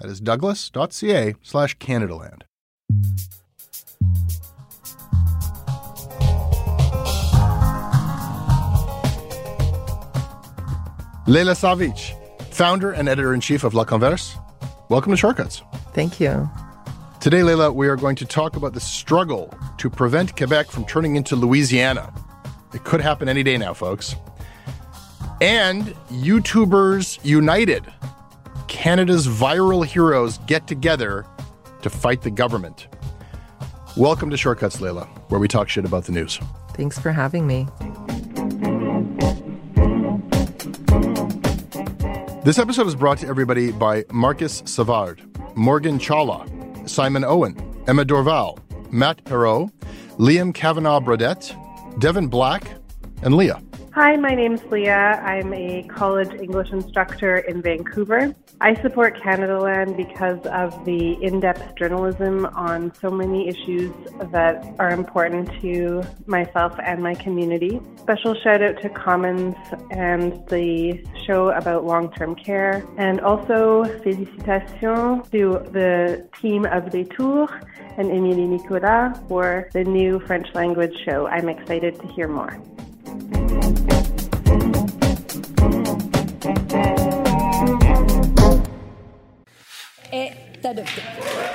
That is douglas.ca slash Canadaland. Leila Savic, founder and editor in chief of La Converse. Welcome to Shortcuts. Thank you. Today, Leila, we are going to talk about the struggle to prevent Quebec from turning into Louisiana. It could happen any day now, folks. And YouTubers United Canada's viral heroes get together to fight the government. Welcome to Shortcuts, Leila, where we talk shit about the news. Thanks for having me. This episode is brought to everybody by Marcus Savard, Morgan Chawla, Simon Owen, Emma Dorval, Matt Perot, Liam Kavanaugh Brodette, Devin Black, and Leah. Hi, my name's Leah. I'm a college English instructor in Vancouver. I support Canadaland because of the in depth journalism on so many issues that are important to myself and my community. Special shout out to Commons and the show about long term care. And also, félicitations to the team of Détour and Emilie Nicolas for the new French language show. I'm excited to hear more.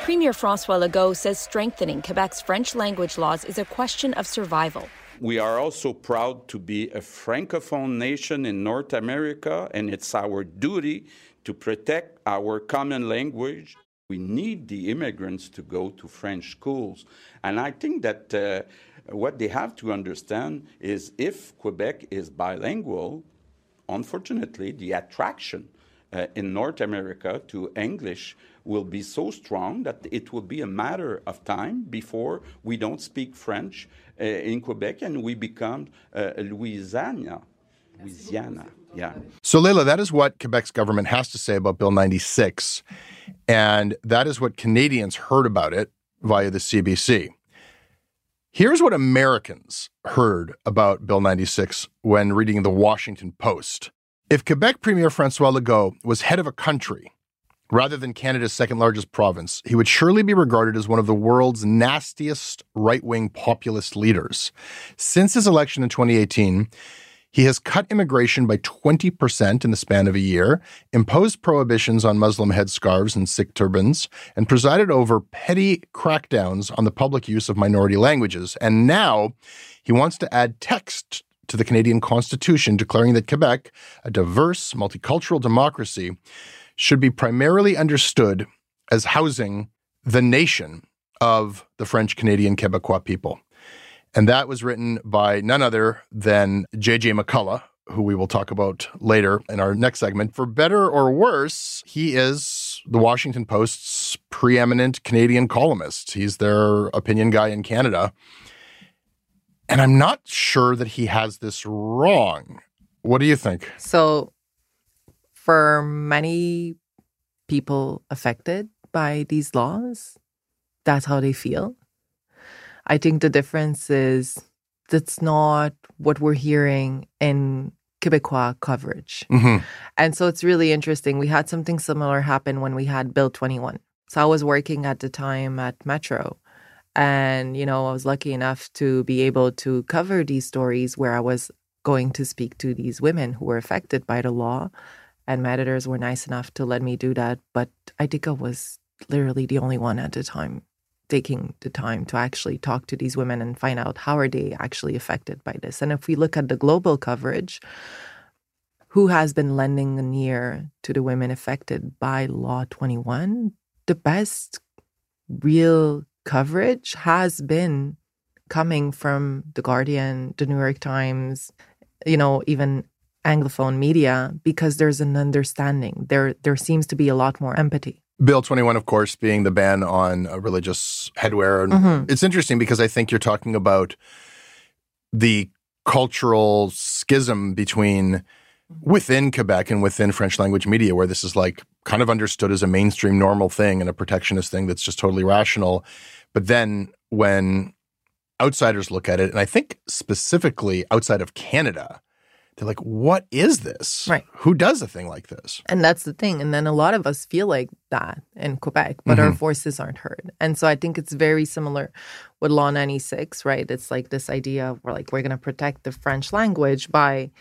Premier Francois Legault says strengthening Quebec's French language laws is a question of survival. We are also proud to be a francophone nation in North America, and it's our duty to protect our common language. We need the immigrants to go to French schools. And I think that uh, what they have to understand is if Quebec is bilingual, unfortunately, the attraction uh, in North America to English will be so strong that it will be a matter of time before we don't speak French uh, in Quebec and we become uh, Louisiana. Louisiana, yeah. So, Leila, that is what Quebec's government has to say about Bill 96. And that is what Canadians heard about it via the CBC. Here's what Americans heard about Bill 96 when reading the Washington Post. If Quebec Premier Francois Legault was head of a country rather than Canada's second largest province, he would surely be regarded as one of the world's nastiest right wing populist leaders. Since his election in 2018, he has cut immigration by 20% in the span of a year, imposed prohibitions on Muslim headscarves and Sikh turbans, and presided over petty crackdowns on the public use of minority languages. And now he wants to add text to the Canadian Constitution, declaring that Quebec, a diverse, multicultural democracy, should be primarily understood as housing the nation of the French Canadian Quebecois people. And that was written by none other than J.J. McCullough, who we will talk about later in our next segment. For better or worse, he is the Washington Post's preeminent Canadian columnist. He's their opinion guy in Canada. And I'm not sure that he has this wrong. What do you think? So, for many people affected by these laws, that's how they feel. I think the difference is that's not what we're hearing in Quebecois coverage. Mm-hmm. And so it's really interesting. We had something similar happen when we had Bill 21. So I was working at the time at Metro. And, you know, I was lucky enough to be able to cover these stories where I was going to speak to these women who were affected by the law. And my editors were nice enough to let me do that. But I think I was literally the only one at the time taking the time to actually talk to these women and find out how are they actually affected by this. And if we look at the global coverage, who has been lending an ear to the women affected by Law 21? The best real coverage has been coming from The Guardian, The New York Times, you know, even Anglophone media, because there's an understanding. There, there seems to be a lot more empathy. Bill 21, of course, being the ban on uh, religious headwear. And Mhm. it's interesting because I think you're talking about the cultural schism between within Quebec and within French language media, where this is like kind of understood as a mainstream normal thing and a protectionist thing that's just totally rational. But then when outsiders look at it, and I think specifically outside of Canada, they're like, what is this? Right. Who does a thing like this? And that's the thing. And then a lot of us feel like that in Quebec, but our mm-hmm. voices aren't heard. And so I think it's very similar with Law 96, right? It's like this idea of we're like, we're going to protect the French language by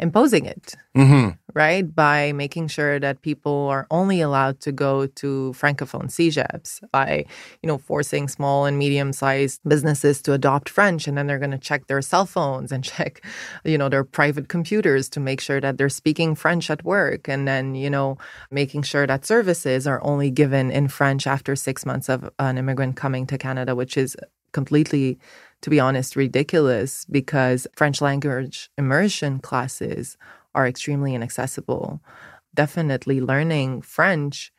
imposing it, Mm-hmm. right? By making sure that people are only allowed to go to francophone CEGEPs, by, you know, forcing small and medium-sized businesses to adopt French, and then they're going to check their cell phones and check, you know, their private computers to make sure that they're speaking French at work, and then, you know, making sure that services are only given in French after six months of an immigrant coming to Canada, which is completely to be honest, ridiculous because French language immersion classes are extremely inaccessible. Definitely learning French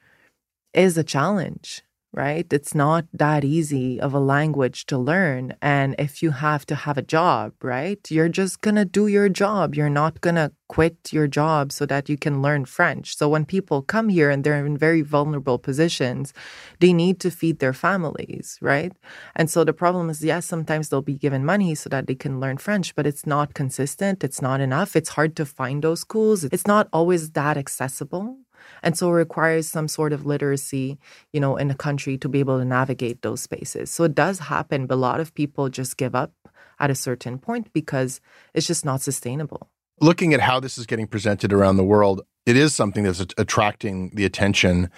is a challenge, right? It's not that easy of a language to learn. And if you have to have a job, right, you're just going to do your job. You're not going to quit your job so that you can learn French. So when people come here and they're in very vulnerable positions, they need to feed their families, right? And so the problem is, yes, sometimes they'll be given money so that they can learn French, but it's not consistent. It's not enough. It's hard to find those schools. It's not always that accessible. And so it requires some sort of literacy, you know, in the country to be able to navigate those spaces. So it does happen, but a lot of people just give up at a certain point because it's just not sustainable. looking at how this is getting presented around the world, it is something that's attracting the attention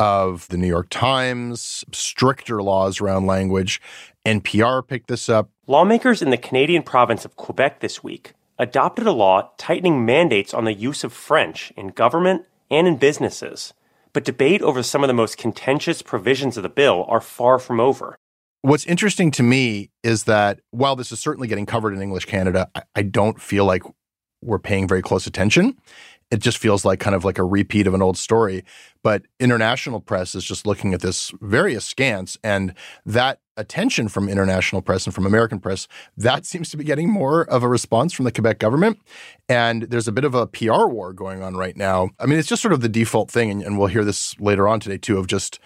of the New York Times, stricter laws around language. NPR picked this up. Lawmakers in the Canadian province of Quebec this week adopted a law tightening mandates on the use of French in government and in businesses. But debate over some of the most contentious provisions of the bill are far from over. What's interesting to me is that while this is certainly getting covered in English Canada, I, I don't feel like we're paying very close attention. It just feels like kind of like a repeat of an old story. But international press is just looking at this very askance, and that attention from international press and from American press, that seems to be getting more of a response from the Quebec government. And there's a bit of a PR war going on right now. I mean, it's just sort of the default thing, and, and we'll hear this later on today too, of just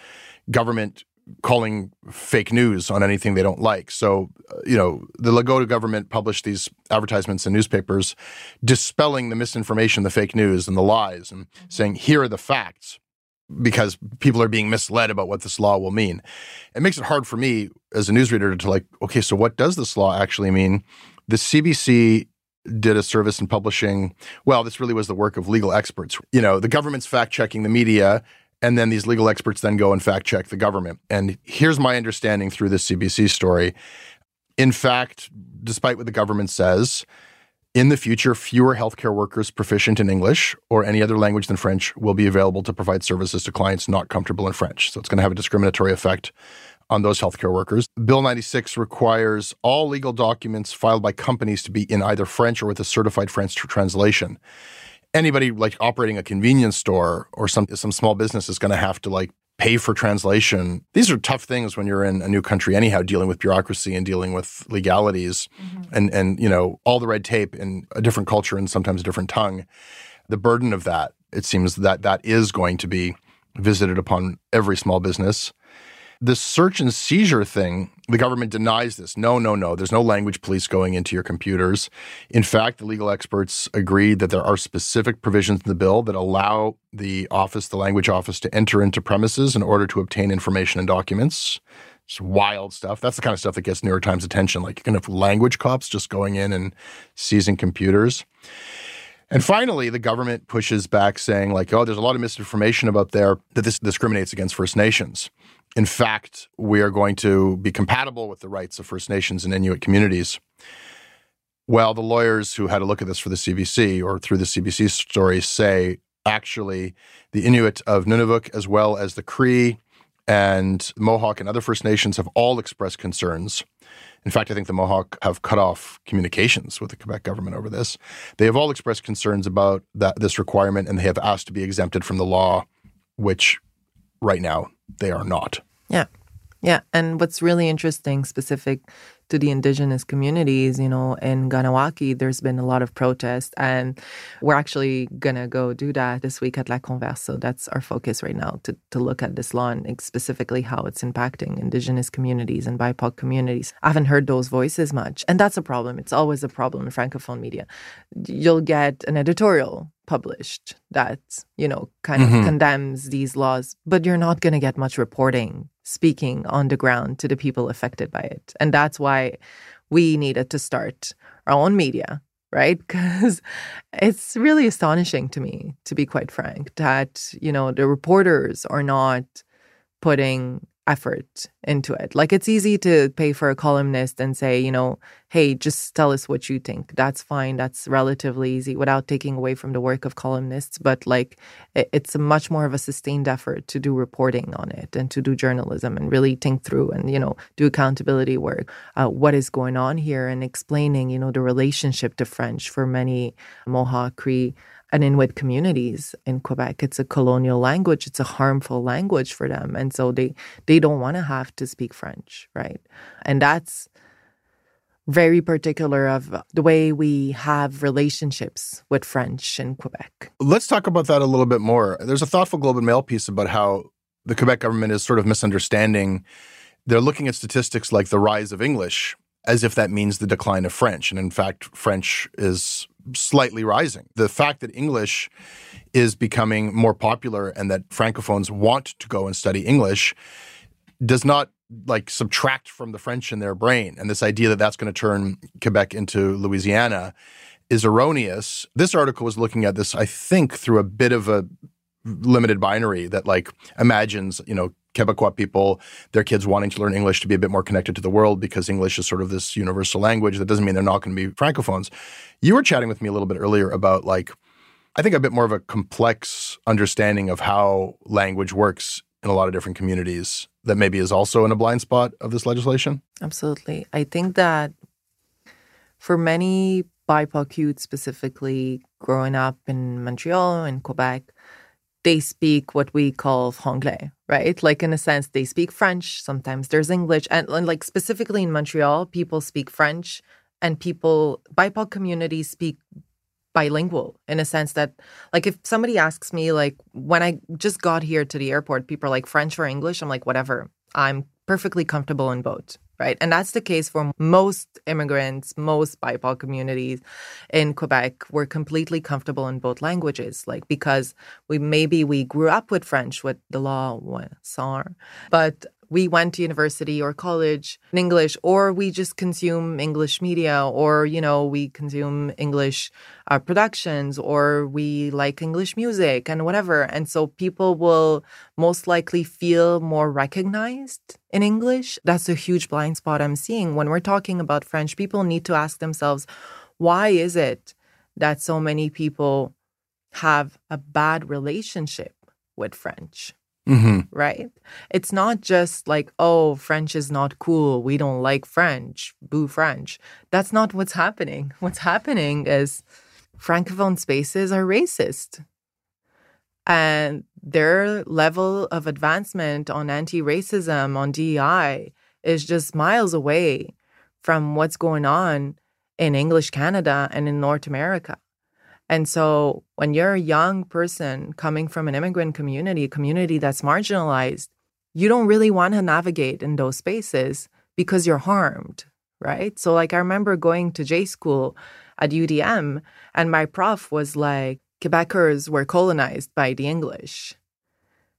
government calling fake news on anything they don't like. So, uh, you know, the Legault government published these advertisements in newspapers dispelling the misinformation, the fake news, and the lies, and saying, here are the facts, because people are being misled about what this law will mean. It makes it hard for me as a newsreader to like, okay, so what does this law actually mean? The CBC did a service in publishing. Well, this really was the work of legal experts. You know, the government's fact checking the media, and then these legal experts then go and fact check the government. And here's my understanding through this CBC story. In fact, despite what the government says, in the future, fewer healthcare workers proficient in English or any other language than French will be available to provide services to clients not comfortable in French. So it's going to have a discriminatory effect on those healthcare workers. Bill 96 requires all legal documents filed by companies to be in either French or with a certified French translation. Anybody like operating a convenience store or some some small business is going to have to like pay for translation. These are tough things when you're in a new country anyhow dealing with bureaucracy and dealing with legalities mm-hmm. and and you know all the red tape in a different culture and sometimes a different tongue. The burden of that it seems that that is going to be visited upon every small business. The search and seizure thing, the government denies this. No, no, no. There's no language police going into your computers. In fact, the legal experts agreed that there are specific provisions in the bill that allow the office, the language office, to enter into premises in order to obtain information and documents. It's wild stuff. That's the kind of stuff that gets New York Times attention. Like you can have language cops just going in and seizing computers. And finally, the government pushes back saying, like, oh, there's a lot of misinformation about there that this discriminates against First Nations. In fact, we are going to be compatible with the rights of First Nations and Inuit communities. Well, the lawyers who had a look at this for the CBC or through the CBC story say actually the Inuit of Nunavut, as well as the Cree and Mohawk and other First Nations, have all expressed concerns in fact, I think the Mohawk have cut off communications with the Quebec government over this. They have all expressed concerns about that this requirement, and they have asked to be exempted from the law, which right now they are not. Yeah. Yeah. And what's really interesting, specific to the indigenous communities, you know, in Kahnawake, there's been a lot of protest, and we're actually gonna go do that this week at La Converse. So that's our focus right now to to look at this law and specifically how it's impacting indigenous communities and BIPOC communities. I haven't heard those voices much, and that's a problem. It's always a problem in francophone media. You'll get an editorial published that you know kind mm-hmm. of condemns these laws but you're not going to get much reporting speaking on the ground to the people affected by it. And that's why we needed to start our own media, right? Because it's really astonishing to me, to be quite frank, that, you know, the reporters are not putting effort into it. Like it's easy to pay for a columnist and say, you know, hey, just tell us what you think. That's fine. That's relatively easy without taking away from the work of columnists. But like it's a much more of a sustained effort to do reporting on it and to do journalism and really think through and, you know, do accountability work. Uh, what is going on here and explaining, you know, the relationship to French for many Mohawk, Cree, and Inuit communities in Quebec. It's a colonial language. It's a harmful language for them, and so they they don't want to have to speak French, right? And that's very particular of the way we have relationships with French in Quebec. Let's talk about that a little bit more. There's a thoughtful Globe and Mail piece about how the Quebec government is sort of misunderstanding. They're looking at statistics like the rise of English as if that means the decline of French. And in fact, French is slightly rising. The fact that English is becoming more popular and that francophones want to go and study English does not like subtract from the French in their brain. And this idea that that's going to turn Quebec into Louisiana is erroneous. This article was looking at this, I think, through a bit of a limited binary that like imagines, you know, Quebecois people, their kids wanting to learn English to be a bit more connected to the world because English is sort of this universal language. That doesn't mean they're not going to be francophones. You were chatting with me a little bit earlier about like, I think a bit more of a complex understanding of how language works in a lot of different communities that maybe is also in a blind spot of this legislation. Absolutely. I think that for many BIPOC youth specifically growing up in Montreal and Quebec, they speak what we call franglais, right? Like in a sense, they speak French. Sometimes there's English, and, and, like specifically in Montreal, people speak French, and people BIPOC communities speak bilingual in a sense that, like, if somebody asks me, like, when I just got here to the airport, people are like French or English. I'm like, whatever. I'm perfectly comfortable in both right? And that's the case for most immigrants, most BIPOC communities in Quebec. We're completely comfortable in both languages, like because we maybe we grew up with French, with the law, was, but we went to university or college in English, or we just consume English media, or, you know, we consume English uh, productions, or we like English music and whatever. And so people will most likely feel more recognized in English. That's a huge blind spot I'm seeing. When we're talking about French, people need to ask themselves, why is it that so many people have a bad relationship with French? Mm-hmm. right? It's not just like, oh, French is not cool. We don't like French. Boo French. That's not what's happening. What's happening is Francophone spaces are racist. And their level of advancement on anti racism, on DEI, is just miles away from what's going on in English Canada and in North America. And so when you're a young person coming from an immigrant community, a community that's marginalized, you don't really want to navigate in those spaces because you're harmed, right? So like I remember going to J school at UDM and my prof was like, Quebecers were colonized by the English.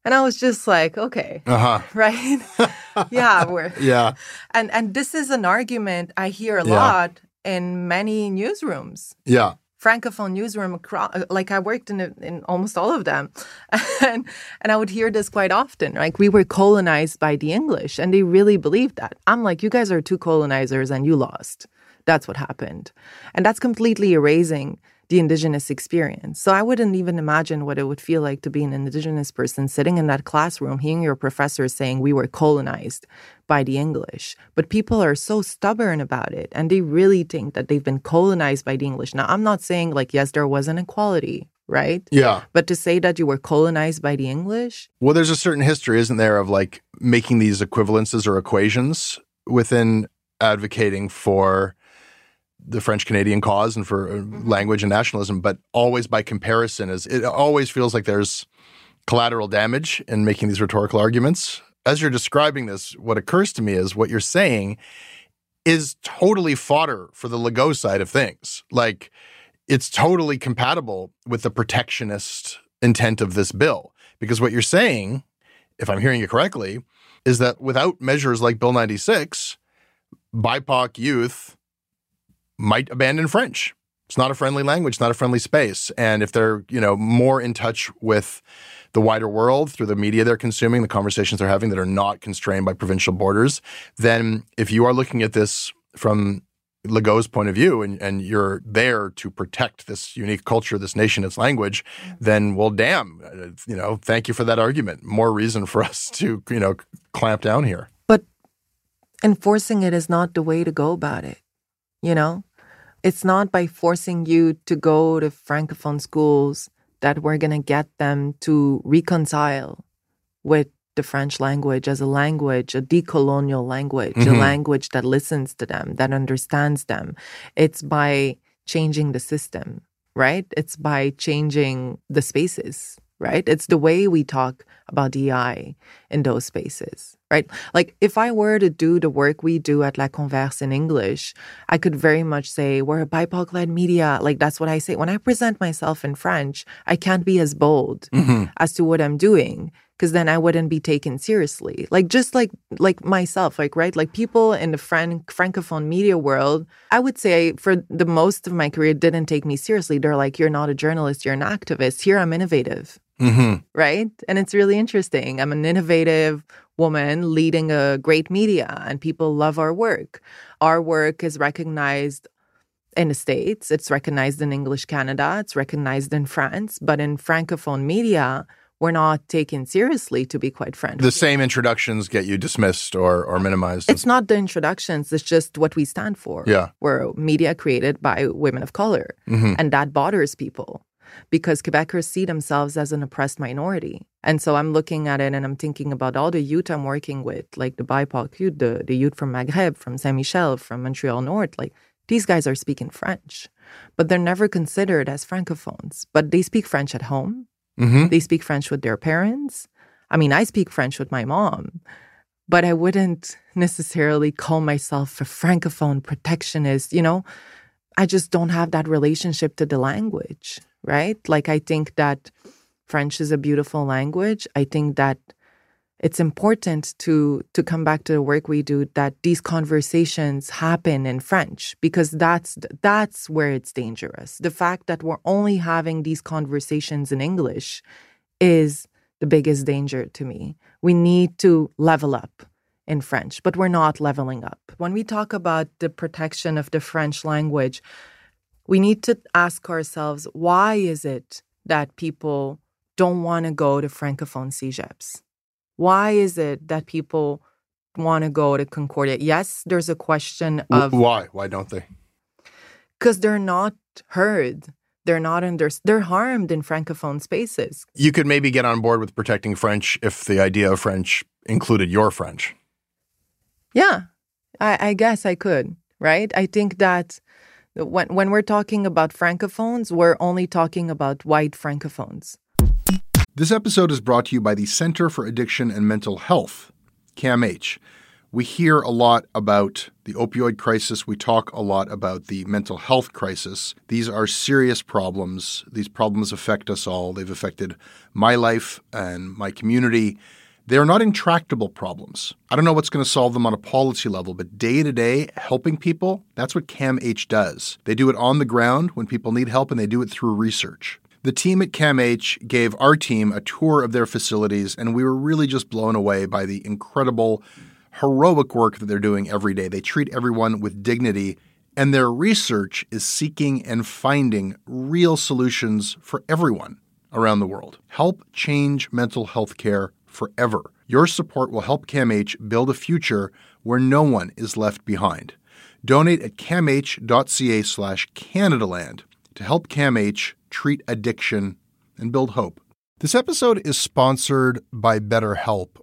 And I was just like, okay, Uh-huh. right? yeah, we're Yeah. and and this is an argument I hear a Yeah. lot in many newsrooms Yeah. Francophone newsroom across, uh, like I worked in in almost all of them, and and I would hear this quite often. Like we were colonized by the English, and they really believed that. I'm like, you guys are two colonizers, and you lost. That's what happened, and that's completely erasing the indigenous experience. So I wouldn't even imagine what it would feel like to be an indigenous person sitting in that classroom, hearing your professor saying we were colonized by the English. But people are so stubborn about it and they really think that they've been colonized by the English. Now, I'm not saying like, yes, there was an equality, right? Yeah. But to say that you were colonized by the English, Well, there's a certain history, isn't there, of like making these equivalences or equations within advocating for the French Canadian cause and for uh, language and nationalism, but always by comparison is it always feels like there's collateral damage in making these rhetorical arguments. As you're describing this, what occurs to me is what you're saying is totally fodder for the Legault side of things. Like it's totally compatible with the protectionist intent of this bill. Because what you're saying, if I'm hearing you correctly, is that without measures like Bill 96, BIPOC youth might abandon French. It's not a friendly language, not a friendly space. And if they're, you know, more in touch with the wider world through the media they're consuming, the conversations they're having that are not constrained by provincial borders, then if you are looking at this from Legault's point of view and, and you're there to protect this unique culture, this nation, its language, then well, damn, uh, you know, thank you for that argument. More reason for us to, you know, clamp down here. but enforcing it is not the way to go about it. You know, it's not by forcing you to go to francophone schools that we're going to get them to reconcile with the French language as a language, a decolonial language, a Mhm. language that listens to them, that understands them. It's by changing the system, right? It's by changing the spaces, right? It's the way we talk about DI in those spaces, right? Like if I were to do the work we do at La Converse in English, I could very much say we're a BIPOC led media. Like that's what I say. When I present myself in French, I can't be as bold as to what I'm doing because then I wouldn't be taken seriously. Like just like like myself, like right, like people in the Fran- francophone media world, I would say for the most of my career didn't take me seriously. They're like, you're not a journalist, you're an activist. Here, I'm innovative, Mm-hmm. right? And it's really interesting. I'm an innovative woman leading a great media, and people love our work. Our work is recognized in the States, it's recognized in English Canada, it's recognized in France, but in francophone media, we're not taken seriously, to be quite frank. The same introductions get you dismissed or, or minimized. It's not the introductions, it's just what we stand for. Yeah. We're media created by women of color. Mhm. And that bothers people because Quebecers see themselves as an oppressed minority. And so I'm looking at it and I'm thinking about all the youth I'm working with, like the BIPOC youth, the, the youth from Maghreb, from Saint Michel, from Montreal North. Like these guys are speaking French, but they're never considered as francophones. But they speak French at home. Mhm. They speak French with their parents. I mean, I speak French with my mom, but I wouldn't necessarily call myself a francophone protectionist. You know, I just don't have that relationship to the language, right? Like, I think that French is a beautiful language. I think that it's important to to come back to the work we do that these conversations happen in French because that's that's where it's dangerous. The fact that we're only having these conversations in English is the biggest danger to me. We need to level up in French, but we're not leveling up. When we talk about the protection of the French language, we need to ask ourselves why is it that people don't want to go to francophone CEGEPs? Why is it that people want to go to Concordia? Yes, there's a question of why? Why don't they? Because they're not heard. They're not under. They're harmed in francophone spaces. You could maybe get on board with protecting French if the idea of French included your French. Yeah, I, I guess I could. Right? I think that when when we're talking about francophones, we're only talking about white francophones. This episode is brought to you by the Center for Addiction and Mental Health, CAMH. We hear a lot about the opioid crisis. We talk a lot about the mental health crisis. These are serious problems. These problems affect us all. They've affected my life and my community. They are not intractable problems. I don't know what's going to solve them on a policy level, but day to day, helping people, that's what CAMH does. They do it on the ground when people need help, and they do it through research. The team at CAMH gave our team a tour of their facilities, and we were really just blown away by the incredible, heroic work that they're doing every day. They treat everyone with dignity, and their research is seeking and finding real solutions for everyone around the world. Help change mental health care forever. Your support will help CAMH build a future where no one is left behind. Donate at camh.ca slash Canadaland to help CAMH treat addiction and build hope. This episode is sponsored by BetterHelp.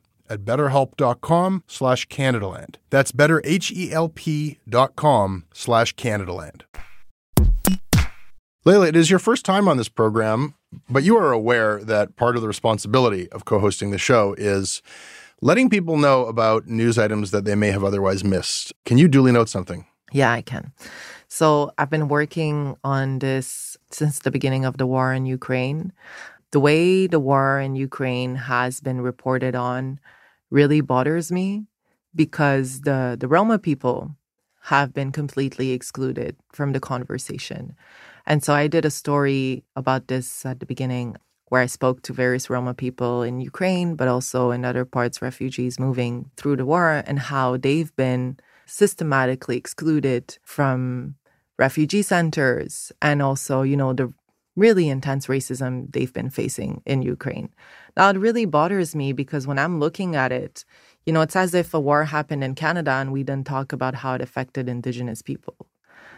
at betterhelp.com slash Canadaland. That's betterhelp.com slash Canadaland. Layla, it is your first time on this program, but you are aware that part of the responsibility of co-hosting the show is letting people know about news items that they may have otherwise missed. Can you duly note something? Yeah, I can. So I've been working on this since the beginning of the war in Ukraine. The way the war in Ukraine has been reported on really bothers me because the, the Roma people have been completely excluded from the conversation. And so I did a story about this at the beginning where I spoke to various Roma people in Ukraine, but also in other parts, refugees moving through the war, and how they've been systematically excluded from refugee centers and also, you know, the really intense racism they've been facing in Ukraine. Now, it really bothers me because when I'm looking at it, you know, it's as if a war happened in Canada and we didn't talk about how it affected Indigenous people.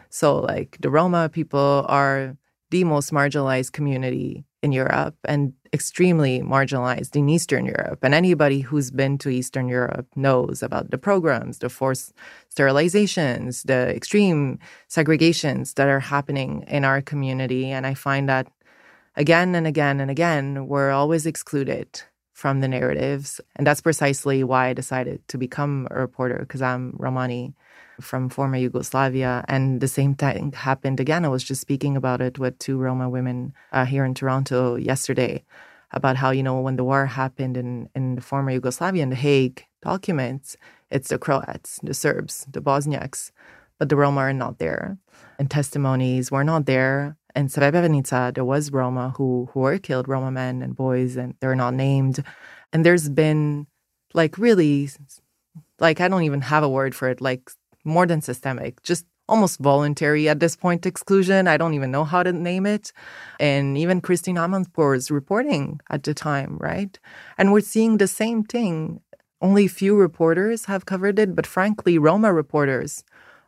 So, like, the Roma people are the most marginalized community in Europe and extremely marginalized in Eastern Europe. And anybody who's been to Eastern Europe knows about the programs, the forced sterilizations, the extreme segregations that are happening in our community. And I find that again and again and again, we're always excluded from the narratives. And that's precisely why I decided to become a reporter because I'm Romani from former Yugoslavia. And the same thing happened again. I was just speaking about it with two Roma women uh, here in Toronto yesterday about how, you know, when the war happened in, in the former Yugoslavia, in the Hague documents, it's the Croats, the Serbs, the Bosniaks, but the Roma are not there. And testimonies were not there. In Srebrenica, there was Roma who, who were killed, Roma men and boys, and they're not named. And there's been like really, like, I don't even have a word for it, like more than systemic, just almost voluntary at this point exclusion. I don't even know how to name it. And even Christiane Amanpour's reporting at the time, right? And we're seeing the same thing. Only few reporters have covered it, but frankly, Roma reporters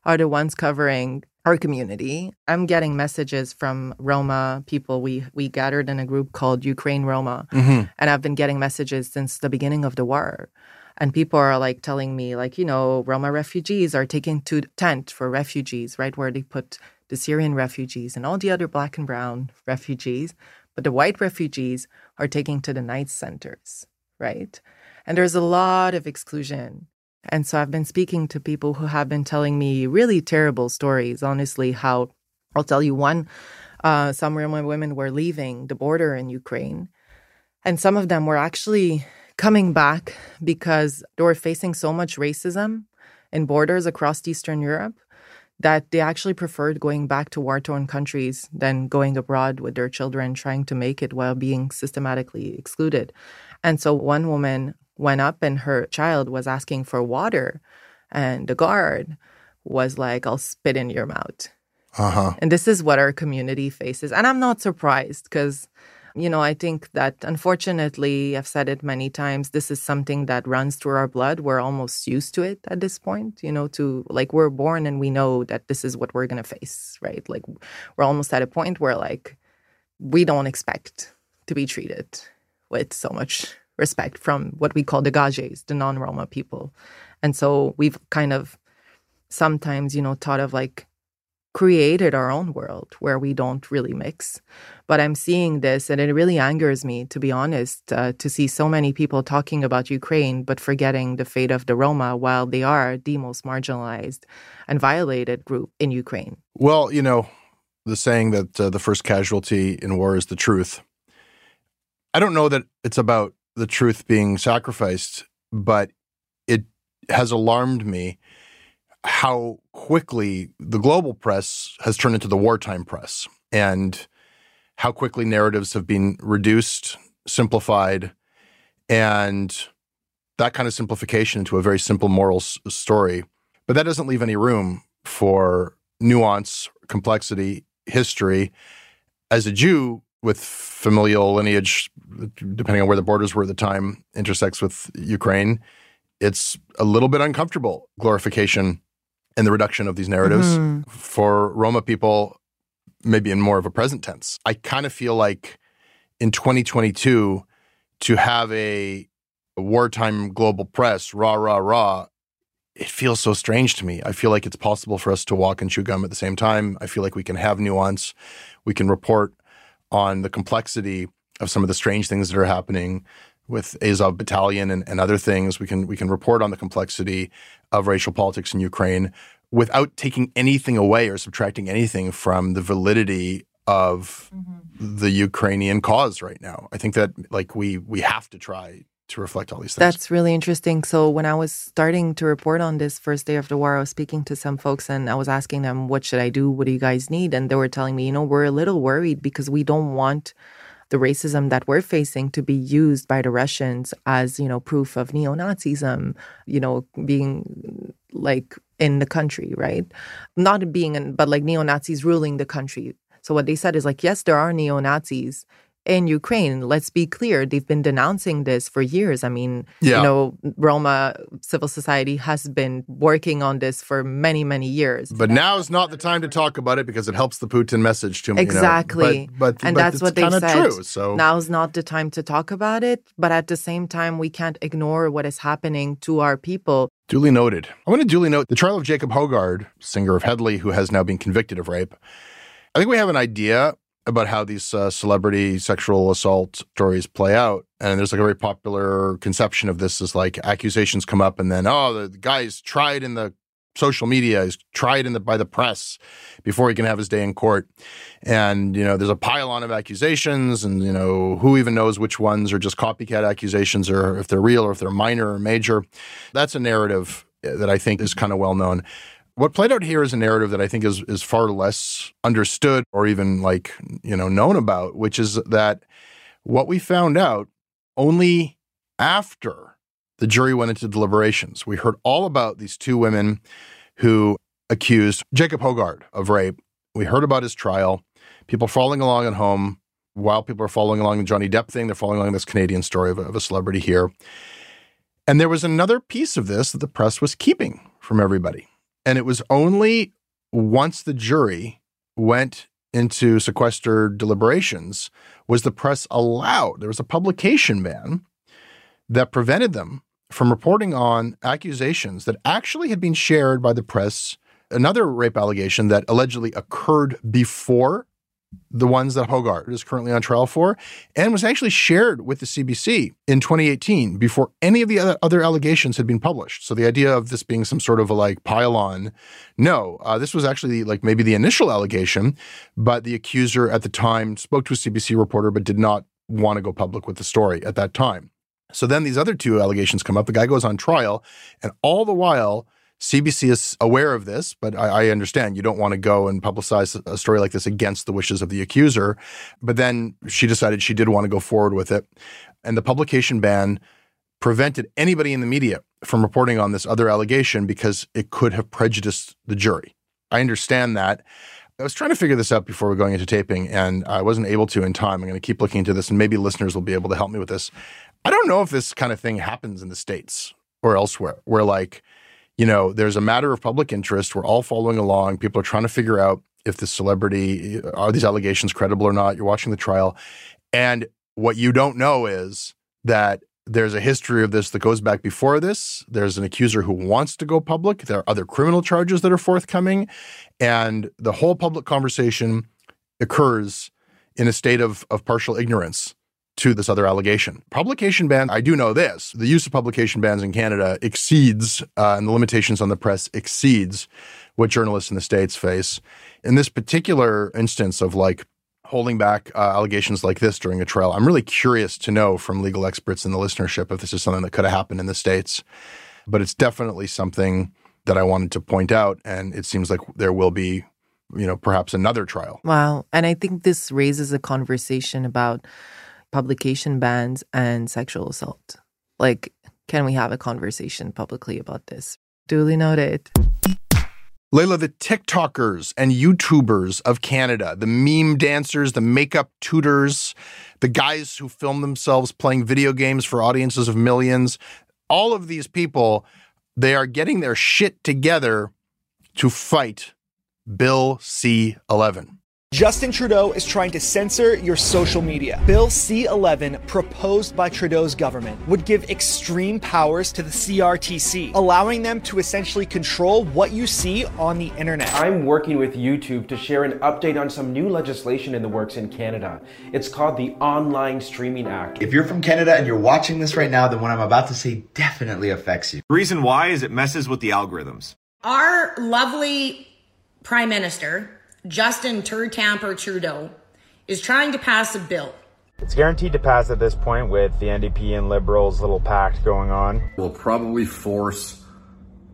are the ones covering our community. I'm getting messages from Roma people. We we gathered in a group called Ukraine Roma, Mhm. and I've been getting messages since the beginning of the war. And people are like telling me, like, you know, Roma refugees are taking to tent for refugees, right where they put the Syrian refugees and all the other black and brown refugees, but the white refugees are taking to the night centers, right? And there's a lot of exclusion. And so I've been speaking to people who have been telling me really terrible stories, honestly, how I'll tell you one. Uh, some Roma women were leaving the border in Ukraine, and some of them were actually coming back because they were facing so much racism in borders across Eastern Europe that they actually preferred going back to war torn countries than going abroad with their children, trying to make it while being systematically excluded. And so one woman went up and her child was asking for water, and the guard was like, I'll spit in your mouth. Uh huh. And this is what our community faces. And I'm not surprised because, you know, I think that unfortunately, I've said it many times, this is something that runs through our blood. We're almost used to it at this point, you know, to like we're born and we know that this is what we're going to face, right? Like we're almost at a point where like we don't expect to be treated with so much respect from what we call the gajes, the non Roma people. And so we've kind of sometimes, you know, thought of like created our own world where we don't really mix. But I'm seeing this, and it really angers me, to be honest, uh, to see so many people talking about Ukraine, but forgetting the fate of the Roma while they are the most marginalized and violated group in Ukraine. Well, you know, the saying that uh, the first casualty in war is the truth. I don't know that it's about the truth being sacrificed, but it has alarmed me how quickly the global press has turned into the wartime press and how quickly narratives have been reduced, simplified, and that kind of simplification into a very simple moral s- story. But that doesn't leave any room for nuance, complexity, history. As a Jew with familial lineage, depending on where the borders were at the time, intersects with Ukraine, it's a little bit uncomfortable glorification and the reduction of these narratives Mhm. for Roma people, maybe in more of a present tense. I kind of feel like in 2022 to have a, a wartime global press, rah, rah, rah, it feels so strange to me. I feel like it's possible for us to walk and chew gum at the same time. I feel like we can have nuance. We can report on the complexity of some of the strange things that are happening with Azov Battalion and, and other things. We can we can report on the complexity of racial politics in Ukraine without taking anything away or subtracting anything from the validity of mm-hmm. the Ukrainian cause right now. I think that like we we have to try to reflect all these things. That's really interesting. So when I was starting to report on this first day of the war, I was speaking to some folks and I was asking them, what should I do? What do you guys need? And they were telling me, you know, we're a little worried because we don't want the racism that we're facing to be used by the Russians as, you know, proof of neo-Nazism, you know, being like in the country, right? Not being in, but like neo-Nazis ruling the country. So what they said is like, yes, there are neo-Nazis in Ukraine. Let's be clear, they've been denouncing this for years. I mean, Yeah. you know, Roma civil society has been working on this for many, many years. But now is not the time to talk about it because it helps the Putin message to you know. Exactly. But, but and but that's what they said. True. So now's not the time to talk about it. But at the same time, we can't ignore what is happening to our people. duly noted. I want to duly note the trial of Jacob Hoggard, singer of Hedley, who has now been convicted of rape. I think we have an idea about how these uh, celebrity sexual assault stories play out. And there's like a very popular conception of this is like accusations come up and then, oh, the, the guy's tried in the social media, he's tried in the by the press before he can have his day in court. And, you know, there's a pile-on of accusations and, you know, who even knows which ones are just copycat accusations or if they're real or if they're minor or major. That's a narrative that I think is kind of well known. What played out here is a narrative that I think is is far less understood or even like you know known about, which is that what we found out only after the jury went into deliberations. We heard all about these two women who accused Jacob Hoggard of rape. We heard about his trial. People following along at home while people are following along the Johnny Depp thing. They're following along this Canadian story of of a celebrity here. And there was another piece of this that the press was keeping from everybody. And it was only once the jury went into sequester deliberations, was the press allowed? There was a publication ban that prevented them from reporting on accusations that actually had been shared by the press. Another rape allegation that allegedly occurred before the ones that Hoggard is currently on trial for, and was actually shared with the CBC in 2018 before any of the other allegations had been published. So the idea of this being some sort of a like pile-on, no, uh, this was actually like maybe the initial allegation, but the accuser at the time spoke to a CBC reporter but did not want to go public with the story at that time. So then these other two allegations come up. The guy goes on trial, and all the while, CBC is aware of this, but I, I, understand you don't want to go and publicize a story like this against the wishes of the accuser. But then she decided she did want to go forward with it. And the publication ban prevented anybody in the media from reporting on this other allegation because it could have prejudiced the jury. I understand that. I was trying to figure this out before we're going into taping, and I wasn't able to in time. I'm going to keep looking into this, and maybe listeners will be able to help me with this. I don't know if this kind of thing happens in the States or elsewhere, where like, you know, there's a matter of public interest. We're all following along. People are trying to figure out if the celebrity uh, are these allegations credible or not. You're watching the trial. And what you don't know is that there's a history of this that goes back before this. There's an accuser who wants to go public. There are other criminal charges that are forthcoming. And the whole public conversation occurs in a state of, of partial ignorance to this other allegation. Publication ban, I do know this the use of publication bans in Canada exceeds, uh, and the limitations on the press exceeds what journalists in the States face. In this particular instance of like holding back uh, allegations like this during a trial, I'm really curious to know from legal experts in the listenership if this is something that could have happened in the States. But it's definitely something that I wanted to point out. And it seems like there will be you know, perhaps another trial. Wow. And I think this raises a conversation about publication bans and sexual assault. Like, can we have a conversation publicly about this? Duly noted. Leila, the TikTokers and YouTubers of Canada, the meme dancers, the makeup tutors, the guys who film themselves playing video games for audiences of millions, all of these people, they are getting their shit together to fight Bill C 11. Justin Trudeau is trying to censor your social media. Bill C 11, proposed by Trudeau's government, would give extreme powers to the CRTC, allowing them to essentially control what you see on the internet. I'm working with YouTube to share an update on some new legislation in the works in Canada. It's called the Online Streaming Act. If you're from Canada and you're watching this right now, then what I'm about to say definitely affects you. The reason why is it messes with the algorithms. Our lovely Prime Minister Justin Turtamper Trudeau is trying to pass a bill. It's guaranteed to pass at this point with the NDP and Liberals' little pact going on. Will probably force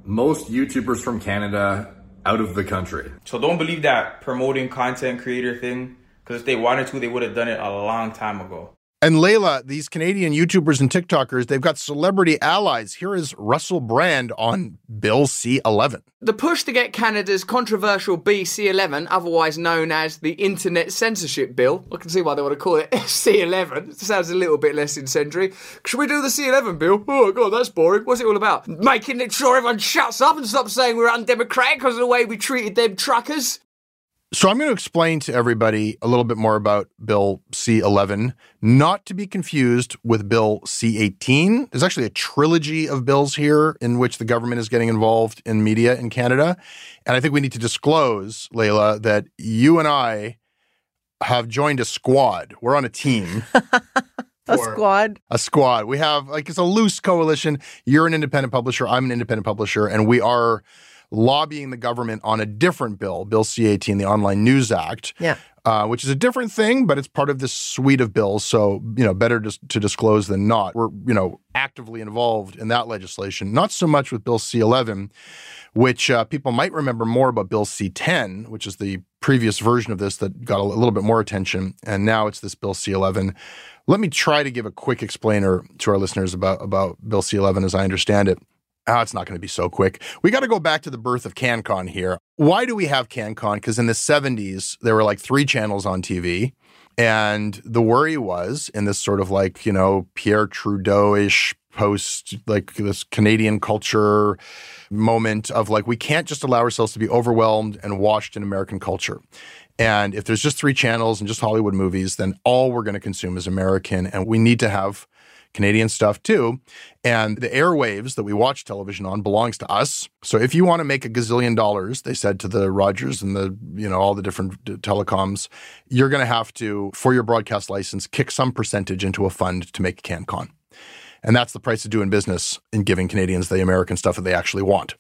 most YouTubers from Canada out of the country. So don't believe that promoting content creator thing, because if they wanted to, they would have done it a long time ago. And Layla, these Canadian YouTubers and TikTokers, they've got celebrity allies. Here is Russell Brand on Bill C 11. The push to get Canada's controversial BC 11, otherwise known as the Internet Censorship Bill, I can see why they want to call it C 11. It sounds a little bit less incendiary. Should we do the C 11 bill? Oh, God, that's boring. What's it all about? Making it sure everyone shuts up and stops saying we're undemocratic because of the way we treated them truckers? So I'm going to explain to everybody a little bit more about Bill C11, not to be confused with Bill C18. There's actually a trilogy of bills here in which the government is getting involved in media in Canada. And I think we need to disclose, Layla, that you and I have joined a squad. We're on a team. a squad. A squad. We have like it's a loose coalition. You're an independent publisher, I'm an independent publisher, and we are lobbying the government on a different bill, Bill C 18, the Online News Act. Yeah. Uh, which is a different thing, but it's part of this suite of bills. So, you know, better to, to disclose than not. We're, you know, actively involved in that legislation, not so much with Bill C 11, which uh, people might remember more about Bill C 10, which is the previous version of this that got a little bit more attention. And now it's this Bill C 11. Let me try to give a quick explainer to our listeners about, about Bill C 11 as I understand it. Oh, it's not going to be so quick. We got to go back to the birth of CanCon here. Why do we have CanCon? Because in the 70s, there were like three channels on TV. And the worry was in this sort of like, you know, Pierre Trudeau ish post like this Canadian culture moment of like we can't just allow ourselves to be overwhelmed and washed in American culture. And if there's just three channels and just Hollywood movies, then all we're going to consume is American and we need to have Canadian stuff too. And the airwaves that we watch television on belongs to us. So if you want to make a gazillion dollars, they said to the Rogers and the, you know, all the different telecoms, you're going to have to, for your broadcast license, kick some percentage into a fund to make CanCon. And that's the price of doing business in giving Canadians the American stuff that they actually want.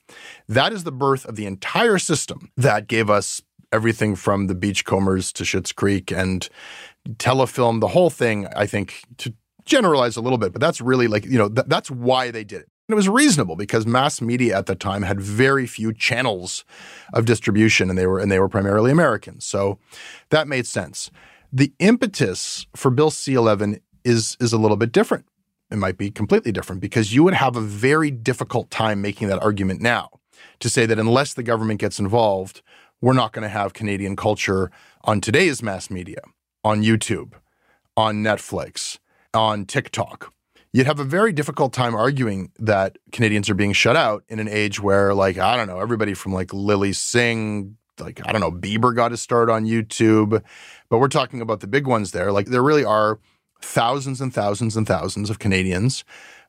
That is the birth of the entire system that gave us everything from the Beachcombers to Schitt's Creek and telefilm, the whole thing, I think, to generalize a little bit, but that's really like, you know, th- that's why they did it. And it was reasonable because mass media at the time had very few channels of distribution and they were and they were primarily American. So that made sense. The impetus for Bill C11 is is a little bit different. It might be completely different because you would have a very difficult time making that argument now to say that unless the government gets involved, we're not going to have Canadian culture on today's mass media, on YouTube, on Netflix, on TikTok. You'd have a very difficult time arguing that Canadians are being shut out in an age where, like, I don't know, everybody from like Lilly Singh, like, I don't know, Bieber got his start on YouTube. But we're talking about the big ones there. Like, there really are thousands and thousands and thousands of Canadians.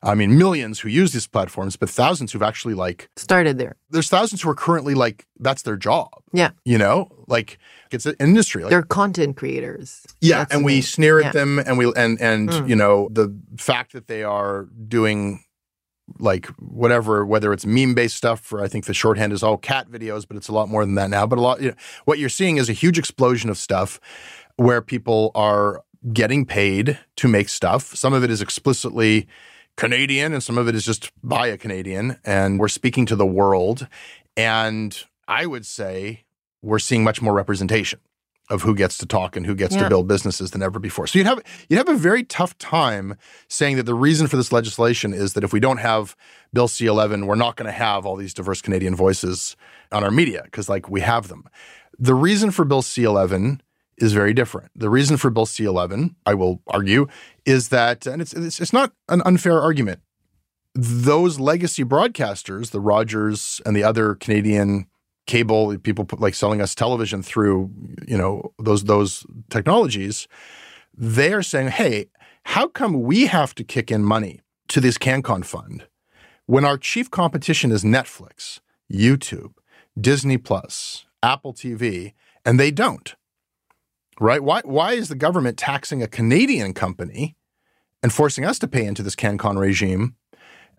I mean, millions who use these platforms, but thousands who've actually like started there. There's thousands who are currently like that's their job. Yeah. You know, like it's an industry. Like, They're content creators. yeah, That's and we sneer at Yeah. them, and we and and Mm. you know the fact that they are doing like whatever, whether it's meme based stuff or I think the shorthand is all cat videos, but it's a lot more than that now. But a lot, you know, what you're seeing is a huge explosion of stuff where people are getting paid to make stuff. Some of it is explicitly Canadian, and some of it is just by a Canadian, and we're speaking to the world. And I would say we're seeing much more representation of who gets to talk and who gets Yeah. to build businesses than ever before. So you'd have you'd have a very tough time saying that the reason for this legislation is that if we don't have Bill C11, we're not going to have all these diverse Canadian voices on our media because like we have them. The reason for Bill C11 is very different. The reason for Bill C11, I will argue, is that and it's it's, it's not an unfair argument. Those legacy broadcasters, the Rogers and the other Canadian cable people put, like selling us television through you know those those technologies they are saying hey how come we have to kick in money to this cancon fund when our chief competition is netflix youtube disney plus apple tv and they don't right why why is the government taxing a canadian company and forcing us to pay into this cancon regime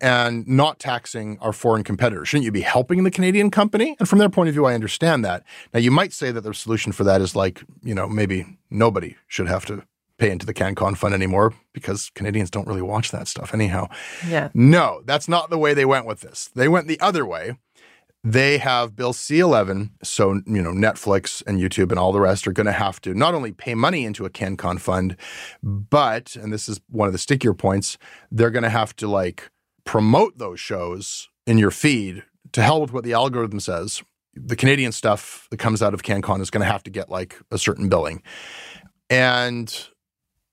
and not taxing our foreign competitors. Shouldn't you be helping the Canadian company? And from their point of view, I understand that. Now, you might say that the solution for that is like, you know, maybe nobody should have to pay into the CanCon fund anymore because Canadians don't really watch that stuff anyhow. Yeah. No, that's not the way they went with this. They went the other way. They have Bill C11, so you know Netflix and YouTube and all the rest are going to have to not only pay money into a CanCon fund, but and this is one of the stickier points, they're going to have to like promote those shows in your feed. To hell with what the algorithm says. The Canadian stuff that comes out of CanCon is going to have to get like a certain billing, and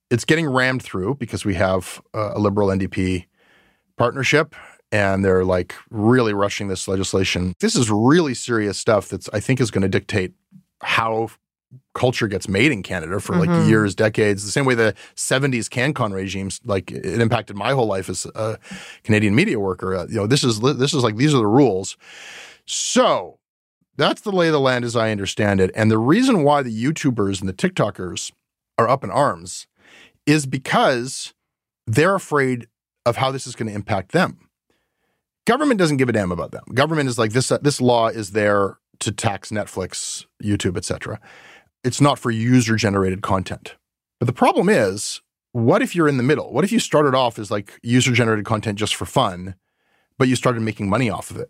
it's getting rammed through because we have a liberal NDP partnership and they're like really rushing this legislation. This is really serious stuff that's I think is going to dictate how culture gets made in Canada for like Mhm. years, decades. The same way the 70s CanCon regimes like it impacted my whole life as a Canadian media worker. Uh, you know, this is this is like these are the rules. So, that's the lay of the land as I understand it. And the reason why the YouTubers and the TikTokers are up in arms is because they're afraid of how this is going to impact them. Government doesn't give a damn about them. Government is like this. This law is there to tax Netflix, YouTube, etc. It's not for user-generated content. But the problem is, what if you're in the middle? What if you started off as like user-generated content just for fun, but you started making money off of it?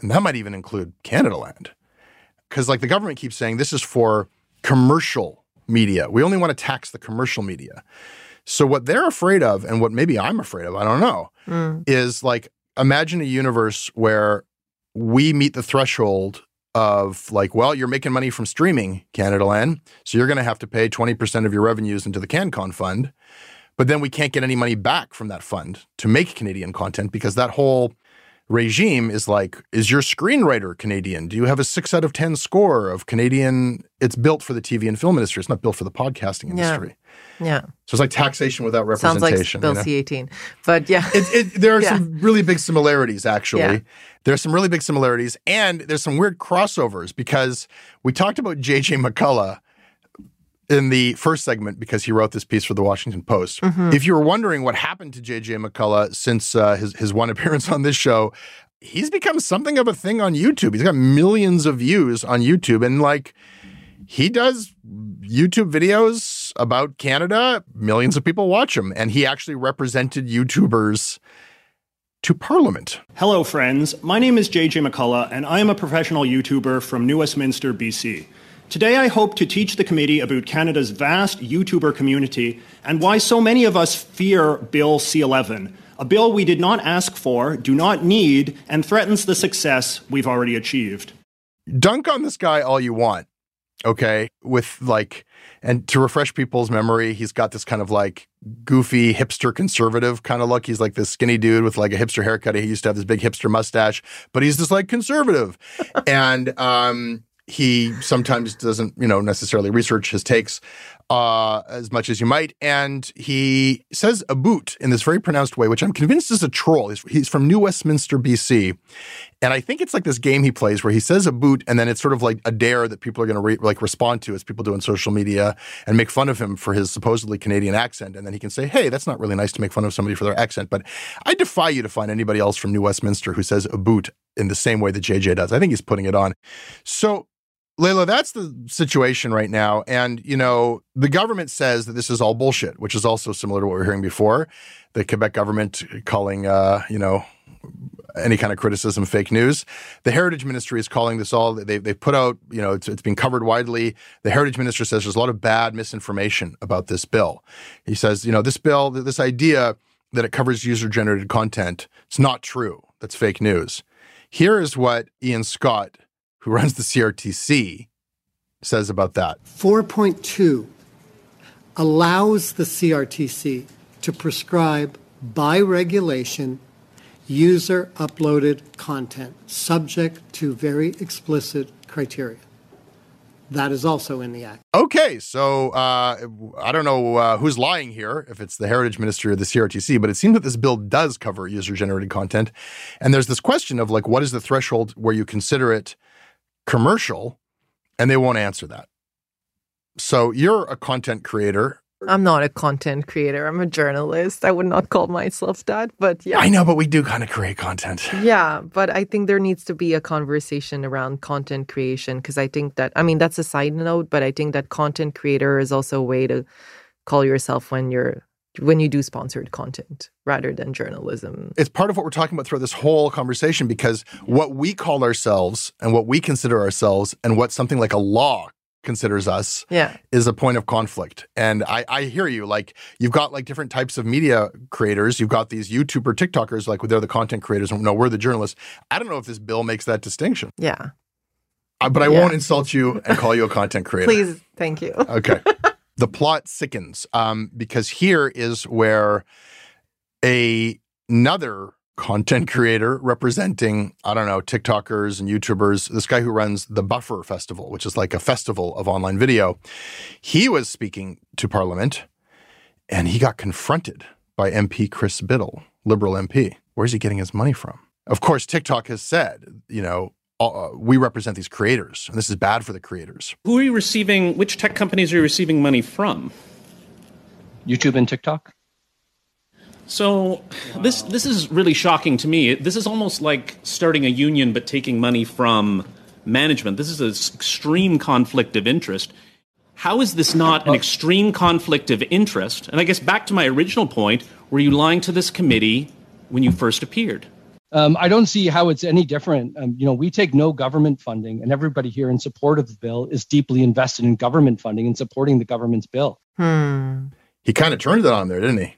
And that might even include Canadaland. Because like the government keeps saying this is for commercial media. We only want to tax the commercial media. So what they're afraid of, and what maybe I'm afraid of, I don't know, Mm. is like imagine a universe where we meet the threshold of like, well, you're making money from streaming Canadaland, so you're going to have to pay 20% of your revenues into the CanCon fund. but then we can't get any money back from that fund to make Canadian content because that whole regime is like, is your screenwriter Canadian? Do you have a six out of 10 score of Canadian? It's built for the TV and film industry. It's not built for the podcasting industry. Yeah. Yeah. So it's like taxation without representation. Sounds like. Bill you know? C-18. But yeah. It, it, there are Yeah. some really big similarities, actually. Yeah. There's some really big similarities, and there's some weird crossovers because we talked about J.J. McCullough in the first segment because he wrote this piece for the Washington Post. Mhm. If you were wondering what happened to J.J. McCullough since uh, his his one appearance on this show, he's become something of a thing on YouTube. He's got millions of views on YouTube, and like he does YouTube videos about Canada. Millions of people watch him, and he actually represented YouTubers to Parliament. Hello, friends. My name is JJ McCullough, and I am a professional YouTuber from New Westminster, BC. Today, I hope to teach the committee about Canada's vast YouTuber community and why so many of us fear Bill C 11, a bill we did not ask for, do not need, and threatens the success we've already achieved. dunk on this guy all you want, okay? With like, and to refresh people's memory, he's got this kind of like goofy hipster conservative kind of look. He's like this skinny dude with like a hipster haircut. He used to have this big hipster mustache, but he's just like conservative. and um, he sometimes doesn't, you know, necessarily research his takes uh, as much as you might. And he says a boot in this very pronounced way, which I'm convinced is a troll. He's, he's from New Westminster, BC. And I think it's like this game he plays where he says a boot and then it's sort of like a dare that people are going to re- like respond to as people do on social media and make fun of him for his supposedly Canadian accent. And then he can say, hey, that's not really nice to make fun of somebody for their accent. But I defy you to find anybody else from New Westminster who says a boot in the same way that JJ does. I think he's putting it on. So Layla, that's the situation right now. And, you know, the government says that this is all bullshit, which is also similar to what we were hearing before. The Quebec government calling, uh, you know, any kind of criticism fake news. The Heritage Ministry is calling this all, they, they've put out, you know, it's, it's been covered widely. The Heritage Minister says there's a lot of bad misinformation about this bill. He says, you know, this bill, this idea that it covers user generated content, it's not true. That's fake news. Here is what Ian Scott, who runs the CRTC, says about that. 4.2 allows the CRTC to prescribe by regulation user uploaded content subject to very explicit criteria. That is also in the Act. Okay, so uh, I don't know uh, who's lying here, if it's the Heritage Ministry or the CRTC, but it seems that this bill does cover user generated content. And there's this question of like, what is the threshold where you consider it commercial? And they won't answer that. So you're a content creator. I'm not a content creator. I'm a journalist. I would not call myself that, but yeah. I know, but we do kind of create content. Yeah, but I think there needs to be a conversation around content creation because I think that, I mean, that's a side note, but I think that content creator is also a way to call yourself when you're when you do sponsored content rather than journalism. It's part of what we're talking about throughout this whole conversation because what we call ourselves and what we consider ourselves and what something like a law considers us Yeah. is a point of conflict. And I, I hear you. Like you've got like different types of media creators. You've got these YouTuber TikTokers, like they're the content creators. No, we're the journalists. I don't know if this bill makes that distinction. Yeah. Uh, but I Yeah. won't insult you and call you a content creator. Please, thank you. Okay. the plot sickens um, because here is where a, another content creator representing, I don't know, TikTokers and YouTubers, this guy who runs the Buffer Festival, which is like a festival of online video, he was speaking to Parliament and he got confronted by MP Chris Bittle, Liberal MP. Where's he getting his money from? Of course, TikTok has said, you know, uh, we represent these creators, and this is bad for the creators. Who are you receiving? Which tech companies are you receiving money from? YouTube and TikTok. So this this is really shocking to me. This is almost like starting a union but taking money from management. This is an extreme conflict of interest. How is this not an extreme conflict of interest? And I guess back to my original point, were you lying to this committee when you first appeared? Um, I don't see how it's any different. Um, you know, we take no government funding, and everybody here in support of the bill is deeply invested in government funding and supporting the government's bill. Hmm. He kind of turned it on there, didn't he?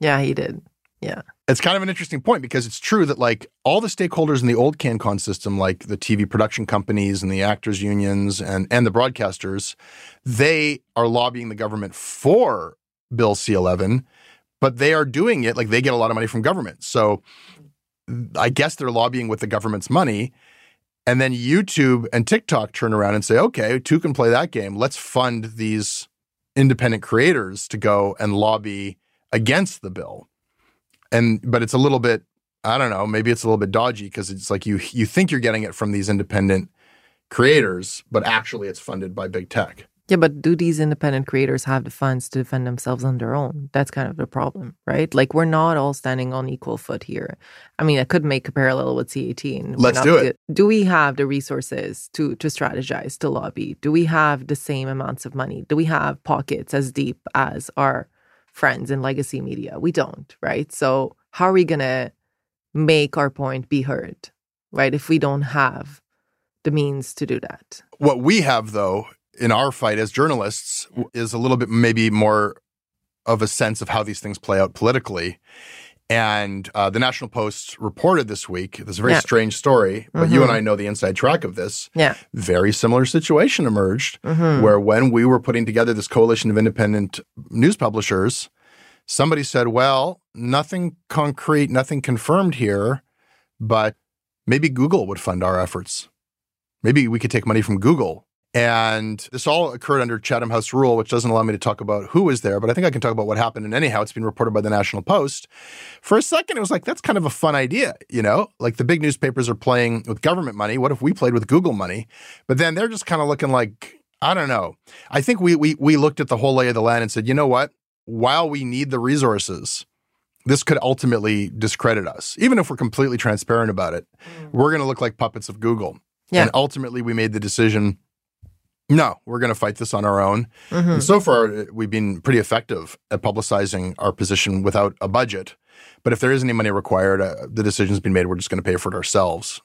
Yeah, he did. Yeah. It's kind of an interesting point because it's true that like all the stakeholders in the old CanCon system, like the TV production companies and the actors unions and and the broadcasters, they are lobbying the government for Bill C11, but they are doing it like they get a lot of money from government. So I guess they're lobbying with the government's money. And then YouTube and TikTok turn around and say, okay, two can play that game. Let's fund these independent creators to go and lobby against the bill. And but it's a little bit, I don't know, maybe it's a little bit dodgy because it's like you you think you're getting it from these independent creators, but actually it's funded by big tech. Yeah, but do these independent creators have the funds to defend themselves on their own? That's kind of the problem, right? Like we're not all standing on equal foot here. I mean, I could make a parallel with C18. Let's do it. Do we have the resources to to strategize, to lobby? Do we have the same amounts of money? Do we have pockets as deep as our friends in legacy media? We don't, right? So how are we gonna make our point be heard, right? If we don't have the means to do that. What we have though in our fight as journalists is a little bit maybe more of a sense of how these things play out politically. And uh, the National Post reported this week. This is a very Yeah. strange story, but Mhm. you and I know the inside track of this. Yeah. Very similar situation emerged Mhm. where when we were putting together this coalition of independent news publishers, somebody said, well, nothing concrete, nothing confirmed here, but maybe Google would fund our efforts. Maybe we could take money from Google. And this all occurred under Chatham House rule, which doesn't allow me to talk about who was there, but I think I can talk about what happened. And anyhow, it's been reported by the National Post. For a second, it was like, that's kind of a fun idea, you know? Like the big newspapers are playing with government money. What if we played with Google money? But then they're just kind of looking like, I don't know. I think we we we looked at the whole lay of the land and said, you know what? While we need the resources, this could ultimately discredit us. Even if we're completely transparent about it, mm. we're going to look like puppets of Google. Yeah. And ultimately, we made the decision no, we're going to fight this on our own. Mhm. And so far, uh, we've been pretty effective at publicizing our position without a budget. But if there is any money required, uh, the decision's been made. We're just going to pay for it ourselves.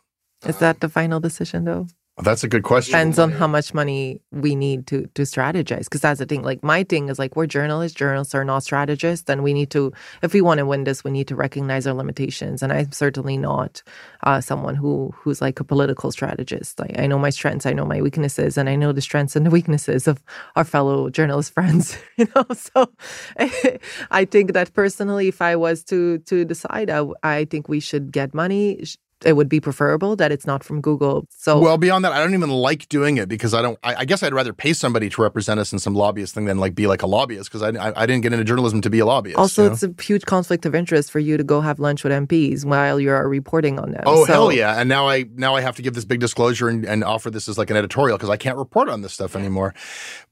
Is that the final decision though? That's a good question. Depends on how much money we need to to strategize. Because that's the thing. Like my thing is like we're journalists. Journalists are not strategists, and we need to, if we want to win this, we need to recognize our limitations. And I'm certainly not uh, someone who who's like a political strategist. Like I know my strengths, I know my weaknesses, and I know the strengths and the weaknesses of our fellow journalist friends. You know, so I think that personally, if I was to to decide, I, I think we should get money. It would be preferable that it's not from Google. So well, beyond that, I don't even like doing it because I don't. I, I guess I'd rather pay somebody to represent us in some lobbyist thing than like be like a lobbyist because I, I I didn't get into journalism to be a lobbyist. Also, you know? it's a huge conflict of interest for you to go have lunch with MPs while you're reporting on them. Oh So- hell yeah! And now I now I have to give this big disclosure and, and offer this as like an editorial because I can't report on this stuff anymore.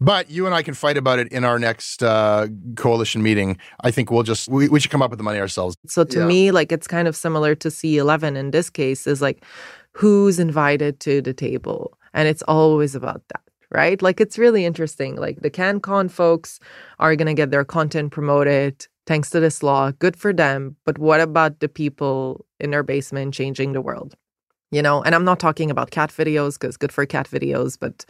But you and I can fight about it in our next uh, coalition meeting. I think we'll just we, we should come up with the money ourselves. So to Yeah. me, like it's kind of similar to C11 in this case, is like who's invited to the table. And it's always about that, right? Like it's really interesting. Like the CanCon folks are going to get their content promoted thanks to this law. Good for them. But what about the people in their basement changing the world? You know, and I'm not talking about cat videos because good for cat videos, but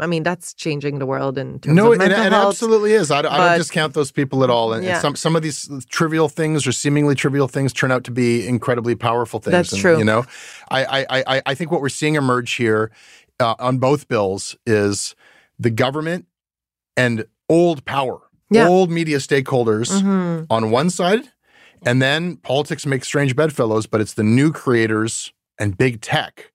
I mean, that's changing the world in terms No, of it, mental it health. absolutely is. I, don't- I don't discount those people at all. And, and some some of these trivial things or seemingly trivial things turn out to be incredibly powerful things. That's And, true. You know, I I I, I think what we're seeing emerge here uh, on both bills is the government and old power, Yeah. old media stakeholders Mhm. on one side, and then politics makes strange bedfellows, but it's the new creators and big tech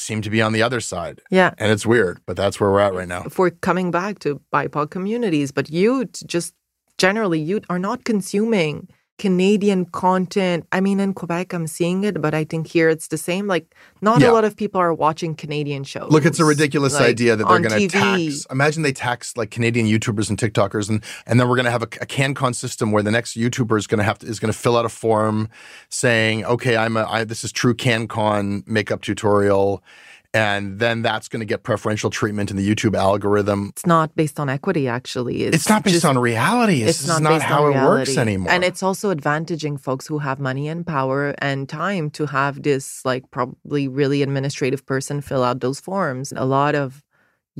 seem to be on the other side. Yeah. And it's weird, but that's where we're at right now. if we're coming back to BIPOC communities, but you just generally, you are not consuming Canadian content. I mean, in Quebec, I'm seeing it, but I think here it's the same. Like, not Yeah. a lot of people are watching Canadian shows. Look, it's a ridiculous like, idea that they're going to tax. Imagine they tax like Canadian YouTubers and TikTokers, and and then we're going to have a, a CanCon system where the next YouTuber is going to have to is going to fill out a form saying, "Okay, I'm a I, this is true CanCon makeup tutorial," and then that's going to get preferential treatment in the YouTube algorithm. It's not based on equity, actually. It's, not based just- on reality. It's, It's not, not how it works anymore. And it's also advantaging folks who have money and power and time to have this, like, probably really administrative person fill out those forms. A lot of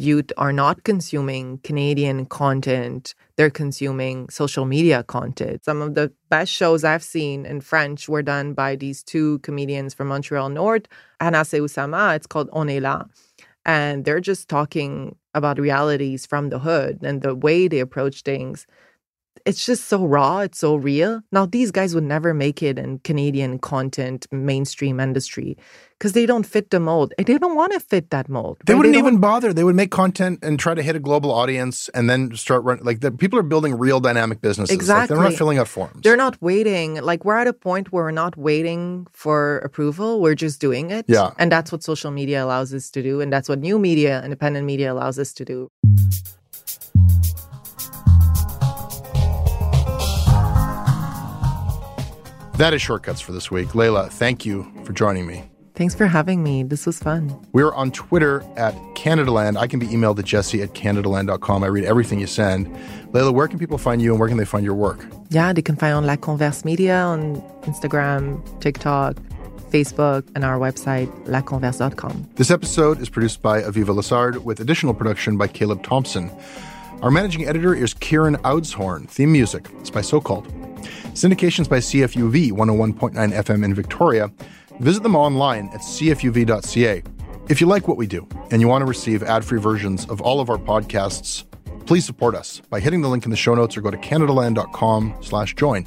youth are not consuming Canadian content, they're consuming social media content. Some of the best shows I've seen in French were done by these two comedians from Montreal North, Hanase Usama. It's called On est là. And they're just talking about realities from the hood and the way they approach things it's just so raw, it's so real. Now, these guys would never make it in Canadian content mainstream industry because they don't fit the mold. They don't want to fit that mold. They right? wouldn't don't- even bother. They would make content and try to hit a global audience and then start running. Like the people are building real dynamic businesses. Like, Exactly. they're not filling out forms. They're not waiting. Like we're at a point where we're not waiting for approval. We're just doing it. Yeah. And that's what social media allows us to do. And that's what new media, independent media allows us to do. That is shortcuts for this week. Layla, thank you for joining me. Thanks for having me. This was fun. We're on Twitter at CanadaLand. I can be emailed at jesse at CanadaLand.com. I read everything you send. Layla, where can people find you and where can they find your work? Yeah, they can find on La Converse Media on Instagram, TikTok, Facebook, and our website, laconverse.com. This episode is produced by Aviva Lessard with additional production by Caleb Thompson. Our managing editor is Kieran Oudshoorn. Theme music is by Socalled. Syndications by CFUV 101.9 FM in Victoria. Visit them online at cfuv.ca. If you like what we do and you want to receive ad-free versions of all of our podcasts, please support us by hitting the link in the show notes or go to canadaland.com slash join.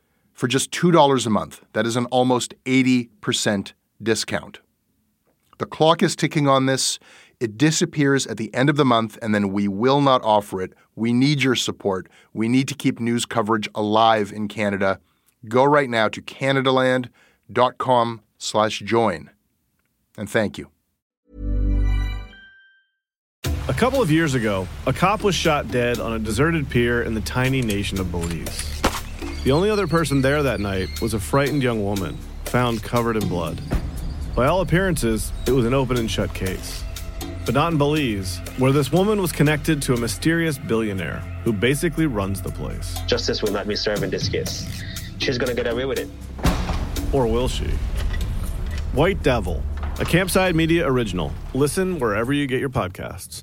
for just $2 a month. That is an almost 80% discount. The clock is ticking on this. It disappears at the end of the month, and then we will not offer it. We need your support. We need to keep news coverage alive in Canada. Go right now to canadaland.com slash join. And thank you. A couple of years ago, a cop was shot dead on a deserted pier in the tiny nation of Belize. The only other person there that night was a frightened young woman, found covered in blood. By all appearances, it was an open and shut case. But not in Belize, where this woman was connected to a mysterious billionaire who basically runs the place. Justice will not be served in this case. She's gonna get away with it. Or will she? White Devil, a Campside Media original. Listen wherever you get your podcasts.